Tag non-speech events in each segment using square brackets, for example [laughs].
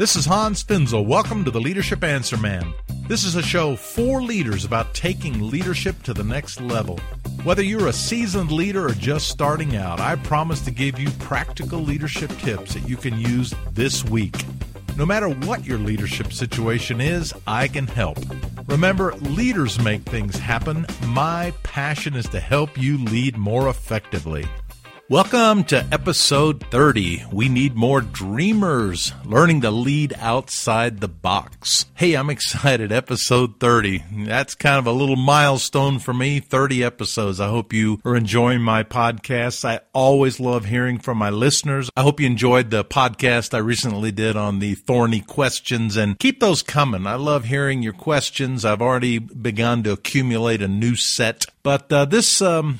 This is Hans Finzel. Welcome to the Leadership Answer Man. This is a show for leaders about taking leadership to the next level. Whether you're a seasoned leader or just starting out, I promise to give you practical leadership tips that you can use this week. No matter what your leadership situation is, I can help. Remember, leaders make things happen. My passion is to help you lead more effectively. Welcome to episode 30. We need more dreamers learning to lead outside the box. Hey, I'm excited. Episode 30. That's kind of a little milestone for me. 30 episodes. I hope you are enjoying my podcast. I always love hearing from my listeners. I hope you enjoyed the podcast I recently did on the thorny questions and keep those coming. I love hearing your questions. I've already begun to accumulate a new set. But uh, this um,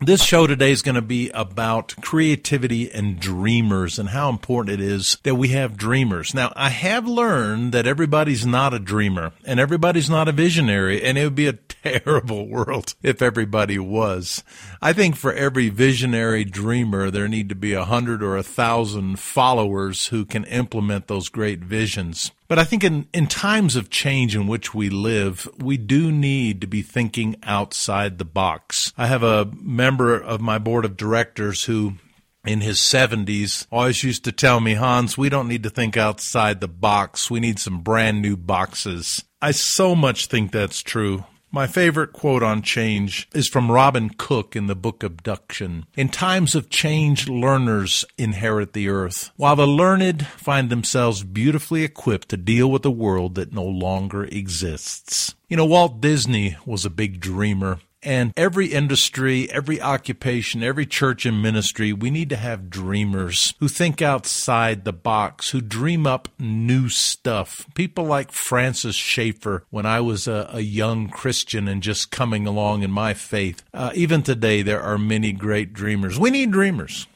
this show today is going to be about creativity and dreamers and how important it is that we have dreamers. Now, I have learned that everybody's not a dreamer and everybody's not a visionary, and it would be a terrible world if everybody was. I think for every visionary dreamer, there need to be a hundred or a thousand followers who can implement those great visions. But I think in, in times of change in which we live, we do need to be thinking outside the box. I have a member of my board of directors who in his 70s always used to tell me, Hans, we don't need to think outside the box. We need some brand new boxes. I so much think that's true. My favorite quote on change is from Robin Cook in the book Abduction. In times of change, learners inherit the earth, while the learned find themselves beautifully equipped to deal with a world that no longer exists. You know, Walt Disney was a big dreamer. And every industry, every occupation, every church and ministry, we need to have dreamers who think outside the box, who dream up new stuff. People like Francis Schaeffer, when I was a, a young Christian and just coming along in my faith. Uh, even today, there are many great dreamers. We need dreamers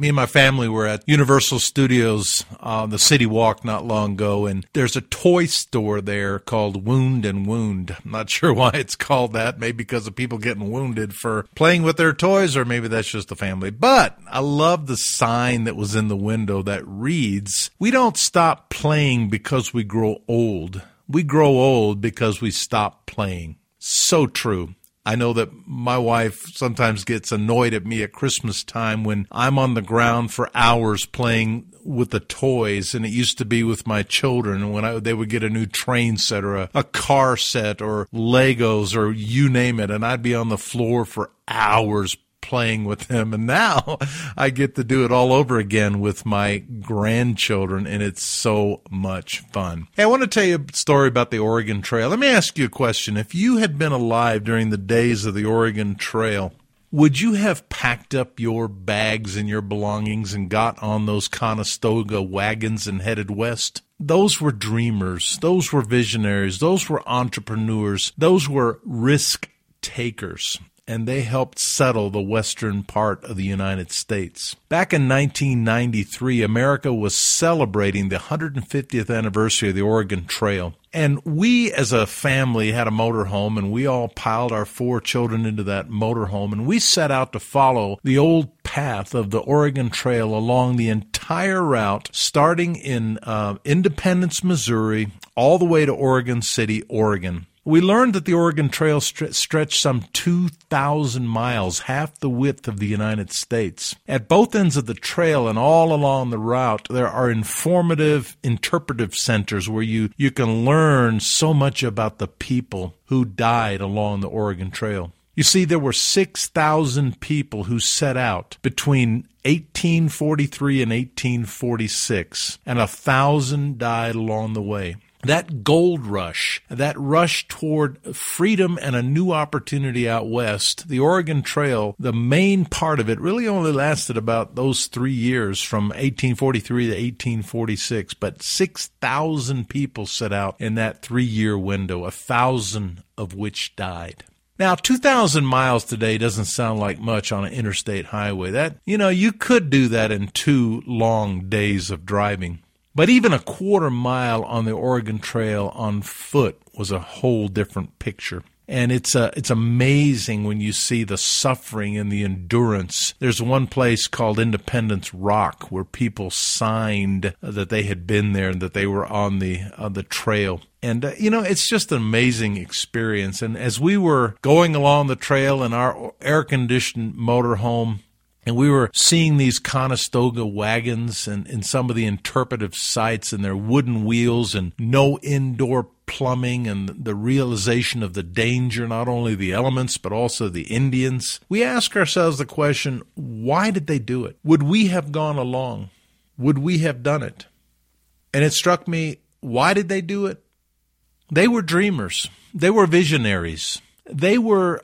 me and my family were at Universal Studios on the City Walk not long ago, and there's a toy store there called Wound and Wound. I'm not [laughs] sure why it's called that. Maybe because of people getting wounded for playing with their toys, or maybe that's just the family. But I love the sign that was in the window that reads, We don't stop playing because we grow old. We grow old because we stop playing. So true. I know that my wife sometimes gets annoyed at me at Christmas time when I'm on the ground for hours playing with the toys, and it used to be with my children when I, they would get a new train set or a, a car set or Legos or you name it, and I'd be on the floor for hours playing with them. And now I get to do it all over again with my grandchildren, and it's so much fun. Hey, I want to tell you a story about the Oregon Trail. Let me ask you a question. If you had been alive during the days of the Oregon Trail, would you have packed up your bags and your belongings and got on those Conestoga wagons and headed west? Those were dreamers. Those were visionaries. Those were entrepreneurs. Those were risk takers and they helped settle the western part of the United States. Back in 1993, America was celebrating the 150th anniversary of the Oregon Trail. And we as a family had a motorhome and we all piled our four children into that motorhome and we set out to follow the old path of the Oregon Trail along the entire route, starting in uh, Independence, Missouri, all the way to Oregon City, Oregon. We learned that the Oregon Trail stre- stretched some 2,000 miles, half the width of the United States. At both ends of the trail and all along the route, there are informative, interpretive centers where you, you can learn so much about the people who died along the Oregon Trail. You see, there were 6,000 people who set out between 1843 and 1846, and a thousand died along the way that gold rush, that rush toward freedom and a new opportunity out west, the Oregon Trail, the main part of it really only lasted about those three years from 1843 to 1846, but 6,000 people set out in that three year window, a thousand of which died. Now, 2,000 miles today doesn't sound like much on an interstate highway. That, you know, you could do that in two long days of driving. But even a quarter mile on the Oregon Trail on foot was a whole different picture. And it's uh, it's amazing when you see the suffering and the endurance. There's one place called Independence Rock where people signed that they had been there and that they were on the on the trail. And, uh, you know, it's just an amazing experience. And as we were going along the trail in our air conditioned motorhome, and we were seeing these Conestoga wagons and, and some of the interpretive sites and their wooden wheels and no indoor plumbing and the realization of the danger, not only the elements, but also the Indians. We ask ourselves the question why did they do it? Would we have gone along? Would we have done it? And it struck me why did they do it? They were dreamers, they were visionaries. They were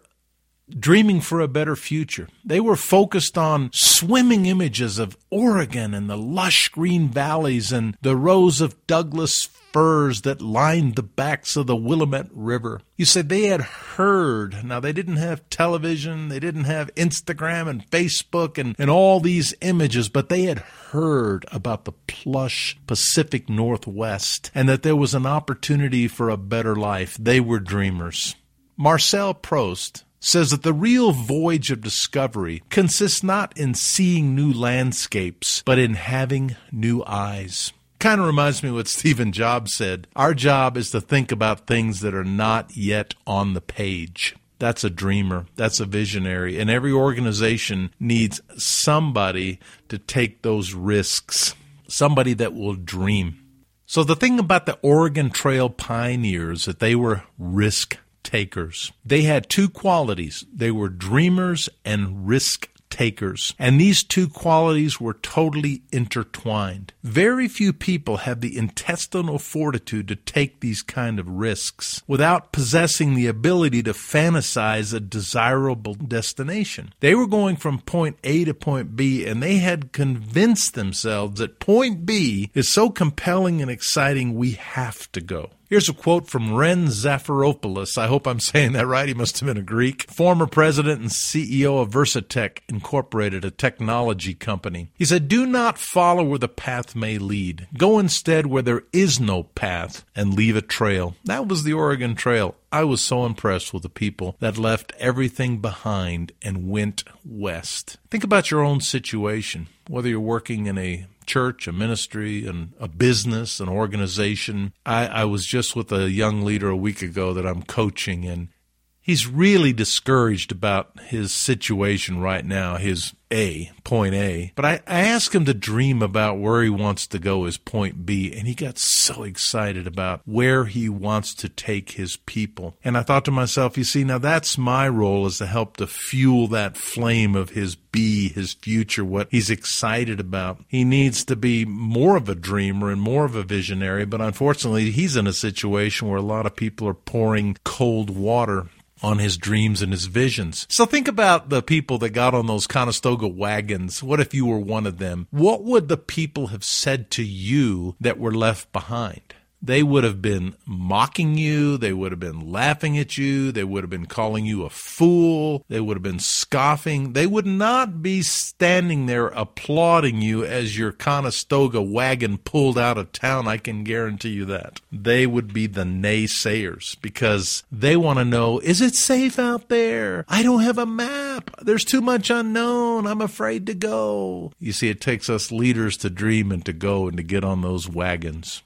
dreaming for a better future. They were focused on swimming images of Oregon and the lush green valleys and the rows of Douglas firs that lined the backs of the Willamette River. You said they had heard. Now, they didn't have television, they didn't have Instagram and Facebook and, and all these images, but they had heard about the plush Pacific Northwest and that there was an opportunity for a better life. They were dreamers. Marcel Proust says that the real voyage of discovery consists not in seeing new landscapes, but in having new eyes. Kind of reminds me of what [laughs] Stephen Jobs said. Our job is to think about things that are not yet on the page. That's a dreamer. That's a visionary. And every organization needs somebody to take those risks, somebody that will dream. So the thing about the Oregon Trail pioneers that they were risk takers. They had two qualities. They were dreamers and risk takers. And these two qualities were totally intertwined. Very few people have the intestinal fortitude to take these kind of risks without possessing the ability to fantasize a desirable destination. They were going from point A to point B and they had convinced themselves that point B is so compelling and exciting we have to go. Here's a quote from Renn Zaphiropoulos. I hope I'm [laughs] saying that right. He must have been a Greek. Former president and CEO of Versatec Incorporated, a technology company. He said, Do not follow where the path may lead. Go instead where there is no path and leave a trail. That was the Oregon Trail. I was so impressed with the people that left everything behind and went west. Think about your own situation, whether you're working in a church, a ministry, and a business, an organization. I, I was just with a young leader a week ago that I'm coaching, and he's really discouraged about his situation right now, his A, point A. But I, I asked him to dream about where he wants to go as point B, and he got so excited about where he wants to take his people. And I thought to myself, you see, now that's my role is to help to fuel that flame of his B, his future, what he's excited about. He needs to be more of a dreamer and more of a visionary, but unfortunately, he's in a situation where a lot of people are pouring cold water on his dreams and his visions. So think about the people that got on those Conestoga wagons. What if you were one of them? What would the people have said to you that were left behind? They would have been mocking you. They would have been laughing at you. They would have been calling you a fool. They would have been scoffing. They would not be standing there applauding you as your Conestoga wagon pulled out of town. I can guarantee you that. They would be the naysayers because they want to know is it safe out there? I don't have a map. There's too much unknown. I'm afraid to go. You see, it takes us leaders to dream and to go and to get on those wagons.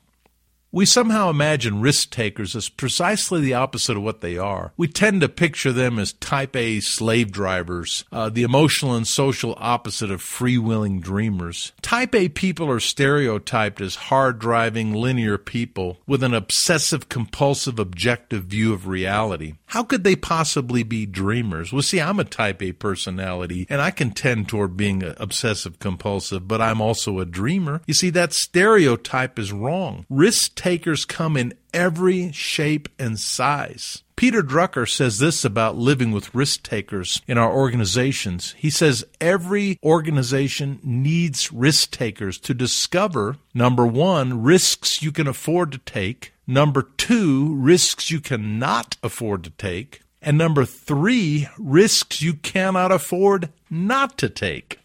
We somehow imagine risk takers as precisely the opposite of what they are. We tend to picture them as type A slave drivers, uh, the emotional and social opposite of free-willing dreamers. Type A people are stereotyped as hard-driving, linear people with an obsessive compulsive objective view of reality. How could they possibly be dreamers? Well, see, I'm a type A personality and I can tend toward being obsessive compulsive, but I'm also a dreamer. You see, that stereotype is wrong. Risk takers come in every shape and size. Peter Drucker says this about living with risk takers in our organizations. He says every organization needs risk takers to discover number one, risks you can afford to take, number two, risks you cannot afford to take, and number three, risks you cannot afford not to take.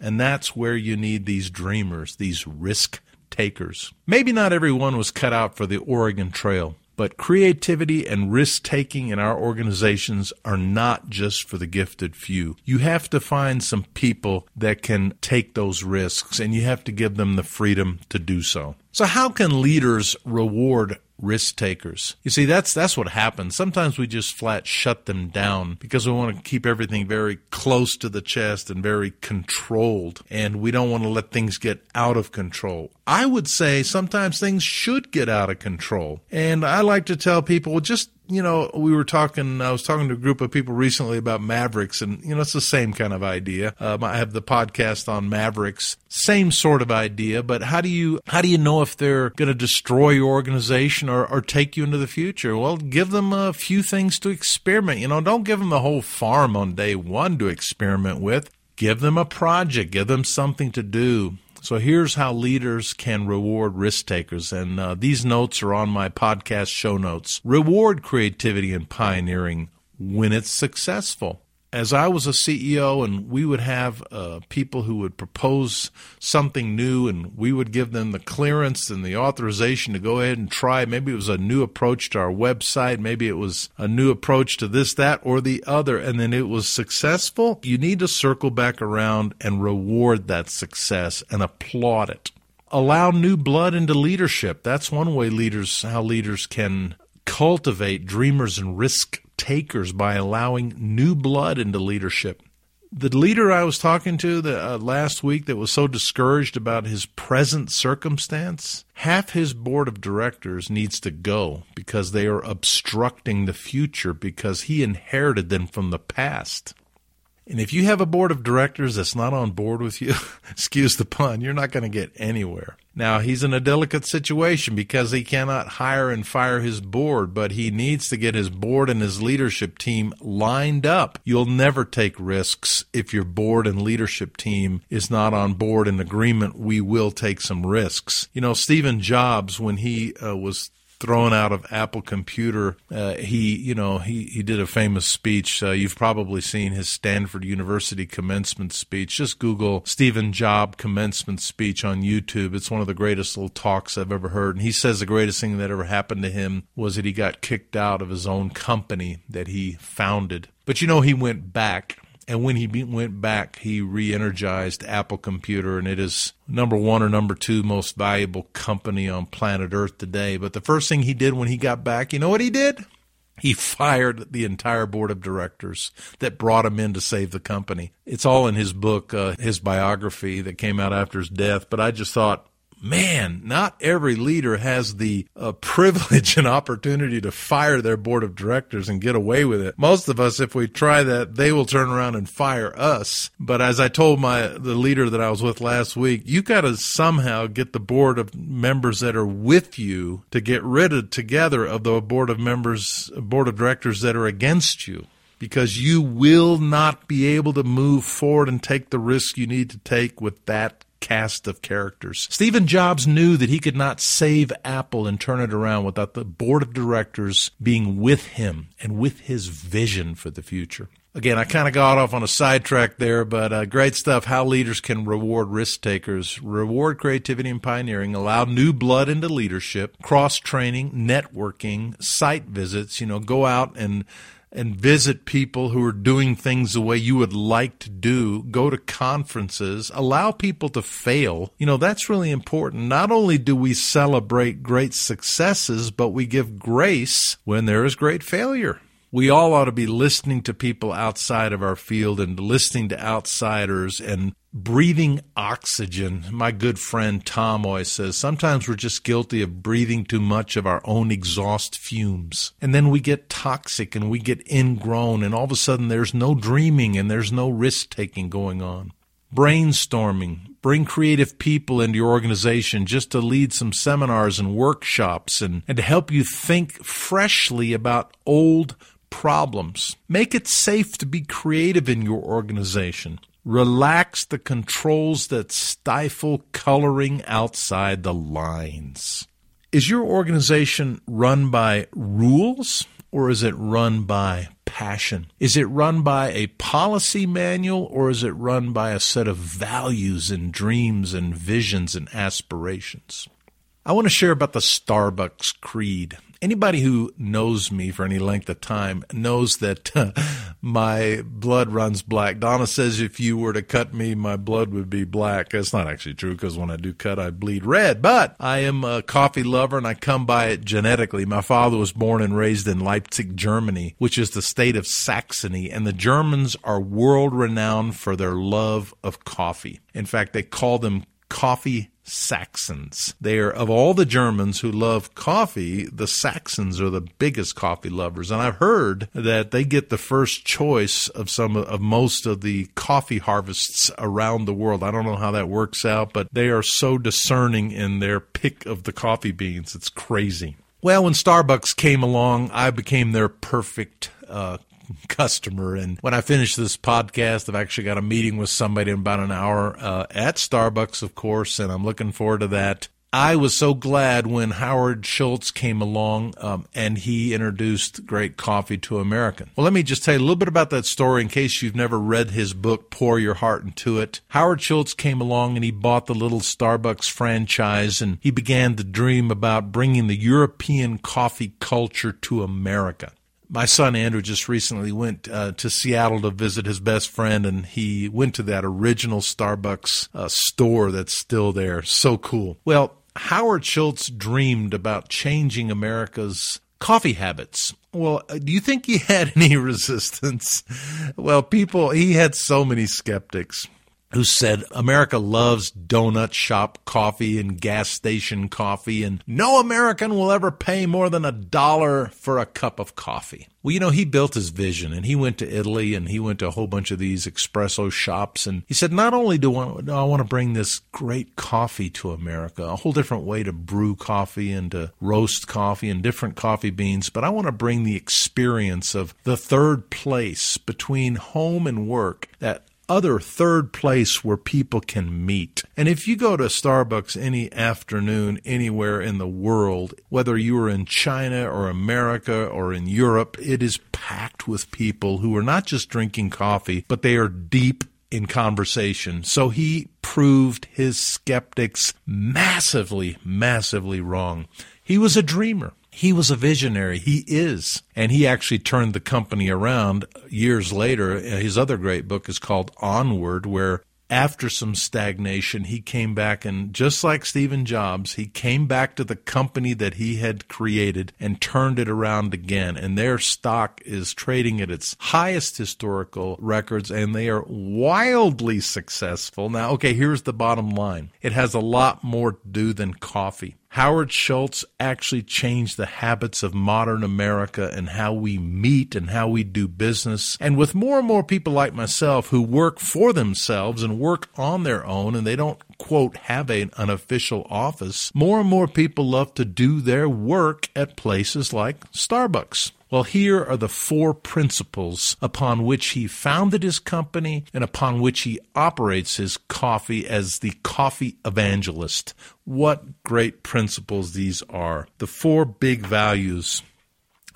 And that's where you need these dreamers, these risk takers. Maybe not everyone was cut out for the Oregon Trail. But creativity and risk taking in our organizations are not just for the gifted few. You have to find some people that can take those risks and you have to give them the freedom to do so. So, how can leaders reward risk takers. You see, that's that's what happens. Sometimes we just flat shut them down because we want to keep everything very close to the chest and very controlled, and we don't want to let things get out of control. I would say sometimes things should get out of control, and I like to tell people just you know, we were talking, I was talking to a group of people recently about Mavericks, and, you know, it's the same kind of idea. Um, I have the podcast on Mavericks, same sort of idea, but how do you, how do you know if they're going to destroy your organization or, or take you into the future? Well, give them a few things to experiment. You know, don't give them the whole farm on day one to experiment with. Give them a project, give them something to do. So here's how leaders can reward risk takers. And uh, these notes are on my podcast show notes. Reward creativity and pioneering when it's successful as I was a CEO, and we would have uh, people who would propose something new, and we would give them the clearance and the authorization to go ahead and try. Maybe it was a new approach to our website, maybe it was a new approach to this, that, or the other, and then it was successful. You need to circle back around and reward that success and applaud it. Allow new blood into leadership. That's one way leaders, how leaders can cultivate dreamers and risk takers by allowing new blood into leadership. The leader I was talking to the, uh, last week that was so discouraged about his present circumstance, half his board of directors needs to go because they are obstructing the future because he inherited them from the past. And if you have a board of directors that's not on board with you, [laughs] excuse the pun, you're not going to get anywhere. Now, he's in a delicate situation because he cannot hire and fire his board, but he needs to get his board and his leadership team lined up. You'll never take risks if your board and leadership team is not on board in agreement. We will take some risks. You know, Stephen Jobs, when he uh, was thrown out of Apple Computer. Uh, he, you know, he, he did a famous speech. Uh, you've probably seen his Stanford University commencement speech. Just Google Stephen Job commencement speech on YouTube. It's one of the greatest little talks I've ever heard. And he says the greatest thing that ever happened to him was that he got kicked out of his own company that he founded. But you know, he went back and when he went back, he re energized Apple Computer, and it is number one or number two most valuable company on planet Earth today. But the first thing he did when he got back, you know what he did? He [laughs] fired the entire board of directors that brought him in to save the company. It's all in his book, uh, his biography that came out after his death. But I just thought, man, not every leader has the uh, privilege and opportunity to fire their board of directors and get away with it. Most of us, if we try that, they will turn around and fire us. But as I told my the leader that I was with last week, you got to somehow get the board of members that are with you to get rid of together of the board of members, board of directors that are against you because you will not be able to move forward and take the risk you need to take with that cast of characters. Stephen Jobs knew that he could not save Apple and turn it around without the board of directors being with him and with his vision for the future. Again, I kind of got off on a sidetrack there, but uh, great stuff. How leaders can reward risk takers, reward creativity and pioneering, allow new blood into leadership, cross training, networking, site visits. You know, go out and and visit people who are doing things the way you would like to do, go to conferences, allow people to fail. You know, that's really important. Not only do we celebrate great successes, but we give grace when there is great failure we all ought to be listening to people outside of our field and listening to outsiders and breathing oxygen. My good friend Tom always says sometimes we're just guilty of breathing too much of our own exhaust fumes. And then we get toxic and we get ingrown, and all of a sudden there's no dreaming and there's no risk taking going on. Brainstorming, bring creative people into your organization just to lead some seminars and workshops and, and to help you think freshly about old problems. Make it safe to be creative in your organization. Relax the controls that stifle coloring outside the lines. Is your organization run by rules or is it run by passion? Is it run by a policy manual or is it run by a set of values and dreams and visions and aspirations? I want to share about the Starbucks creed. Anybody who knows me for any length of time knows that uh, my blood runs black. Donna says if you were to cut me, my blood would be black. That's not actually true because when I do cut, I bleed red. But I am a coffee lover and I come by it genetically. My father was born and raised in Leipzig, Germany, which is the state of Saxony, and the Germans are world renowned for their love of coffee. In fact, they call them coffee Saxons. They are, of all the Germans who love coffee, the Saxons are the biggest coffee lovers. And I've heard that they get the first choice of some of most of the coffee harvests around the world. I don't know how that works out, but they are so discerning in their pick of the coffee beans. It's crazy. Well, when Starbucks came along, I became their perfect uh, [laughs] customer. And when I finish this podcast, I've actually got a meeting with somebody in about an hour uh, at Starbucks, of course, and I'm looking forward to that. I was so glad when Howard Schultz came along um, and he introduced great coffee to American. Well, let me just tell you a little bit about that story in case you've never read his book, Pour Your Heart Into It. Howard Schultz came along and he bought the little Starbucks franchise and he began to dream about bringing the European coffee culture to America my son Andrew just recently went uh, to Seattle to visit his best friend, and he went to that original Starbucks uh, store that's still there. So cool. Well, Howard Schultz dreamed about changing America's coffee habits. Well, uh, do you think he [laughs] had any resistance? Well, people, he had so many skeptics who said America loves donut shop coffee and gas station coffee, and no American will ever pay more than a dollar for a cup of coffee. Well, you know, he built his vision and he went to Italy and he went to a whole bunch of these espresso shops. And he said, not only do I, want to bring this great coffee to America, a whole different way to brew coffee and to roast coffee and different coffee beans, but I want to bring the experience of the third place between home and work that other third place where people can meet. And if you go to Starbucks any afternoon anywhere in the world, whether you are in China or America or in Europe, it is packed with people who are not just drinking coffee, but they are deep in conversation. So he proved his skeptics massively, massively wrong. He was a dreamer. He was a visionary. He is. And he actually turned the company around years later. His other great book is called Onward, where after some stagnation, he came back and just like Stephen Jobs, he came back to the company that he had created and turned it around again. And their stock is trading at its highest historical records and they are wildly successful. Now, okay, here's the bottom line. It has a lot more to do than coffee. Howard Schultz actually changed the habits of modern America and how we meet and how we do business. And with more and more people like myself who work for themselves and work on their own and they don't quote have an official office, more and more people love to do their work at places like Starbucks. Well, here are the four principles upon which he founded his company and upon which he operates his coffee as the coffee evangelist. What great principles these are. The four big values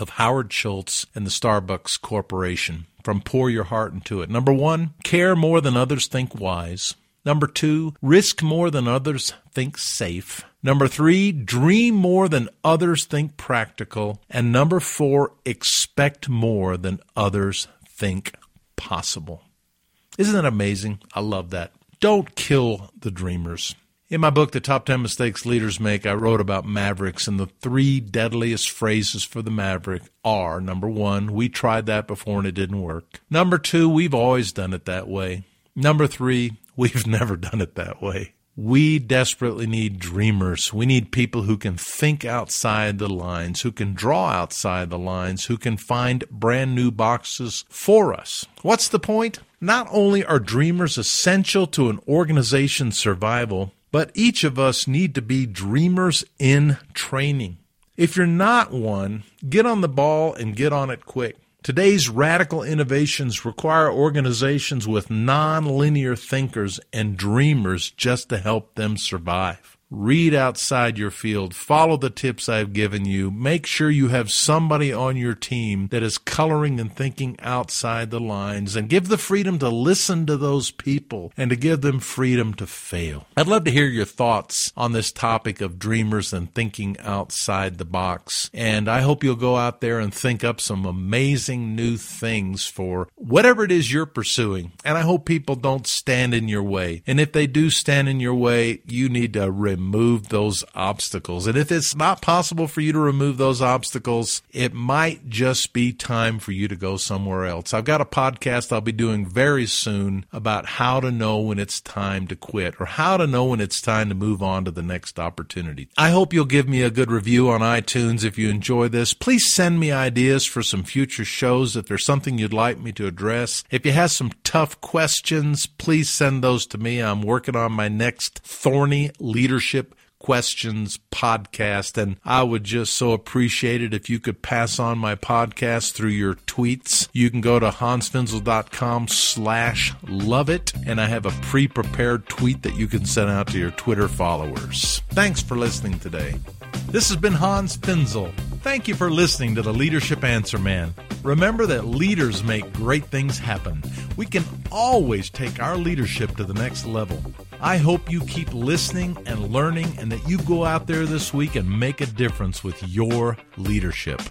of Howard Schultz and the Starbucks Corporation from Pour Your Heart Into It. Number one, care more than others think wise. Number two, risk more than others think safe. Number three, dream more than others think practical. And number four, expect more than others think possible. Isn't that amazing? I love that. Don't kill the dreamers. In my book, The Top 10 Mistakes Leaders Make, I wrote about mavericks, and the three deadliest phrases for the maverick are number one, we tried that before and it didn't work. Number two, we've always done it that way. Number three, we've [laughs] never done it that way. We desperately need dreamers. We need people who can think outside the lines, who can draw outside the lines, who can find brand new boxes for us. What's the point? Not only are dreamers essential to an organization's survival, but each of us need to be dreamers in training. If you're not one, get on the ball and get on it quick. Today's radical innovations require organizations with non-linear thinkers and dreamers just to help them survive. Read outside your field, follow the tips I've given you, make sure you have somebody on your team that is coloring and thinking outside the lines, and give the freedom to listen to those people and to give them freedom to fail. I'd love to hear your thoughts on this topic of dreamers and thinking outside the box. And I hope you'll go out there and think up some amazing new things for whatever it is you're pursuing. And I hope people don't stand in your way. And if they do stand in your way, you need to remove those obstacles. And if it's not possible for you to remove those obstacles, it might just be time for you to go somewhere else. I've got a podcast I'll be doing very soon about how to know when it's time to quit or how to know when it's time to move on to the next opportunity. I hope you'll give me a good review on iTunes if you enjoy this. Please send me ideas for some future shows if there's something you'd like me to address. If you have some tough questions, please send those to me. I'm working on my next thorny leadership questions podcast. And I would just so appreciate it if you could pass on my podcast through your tweets. You can go to hansfinzel.com slash love it. And I have a pre-prepared tweet that you can send out to your Twitter followers. Thanks for listening today. This has been Hans Finzel. Thank you for listening to the Leadership Answer Man. Remember that leaders make great things happen. We can always take our leadership to the next level. I hope you keep listening and learning and that you go out there this week and make a difference with your leadership.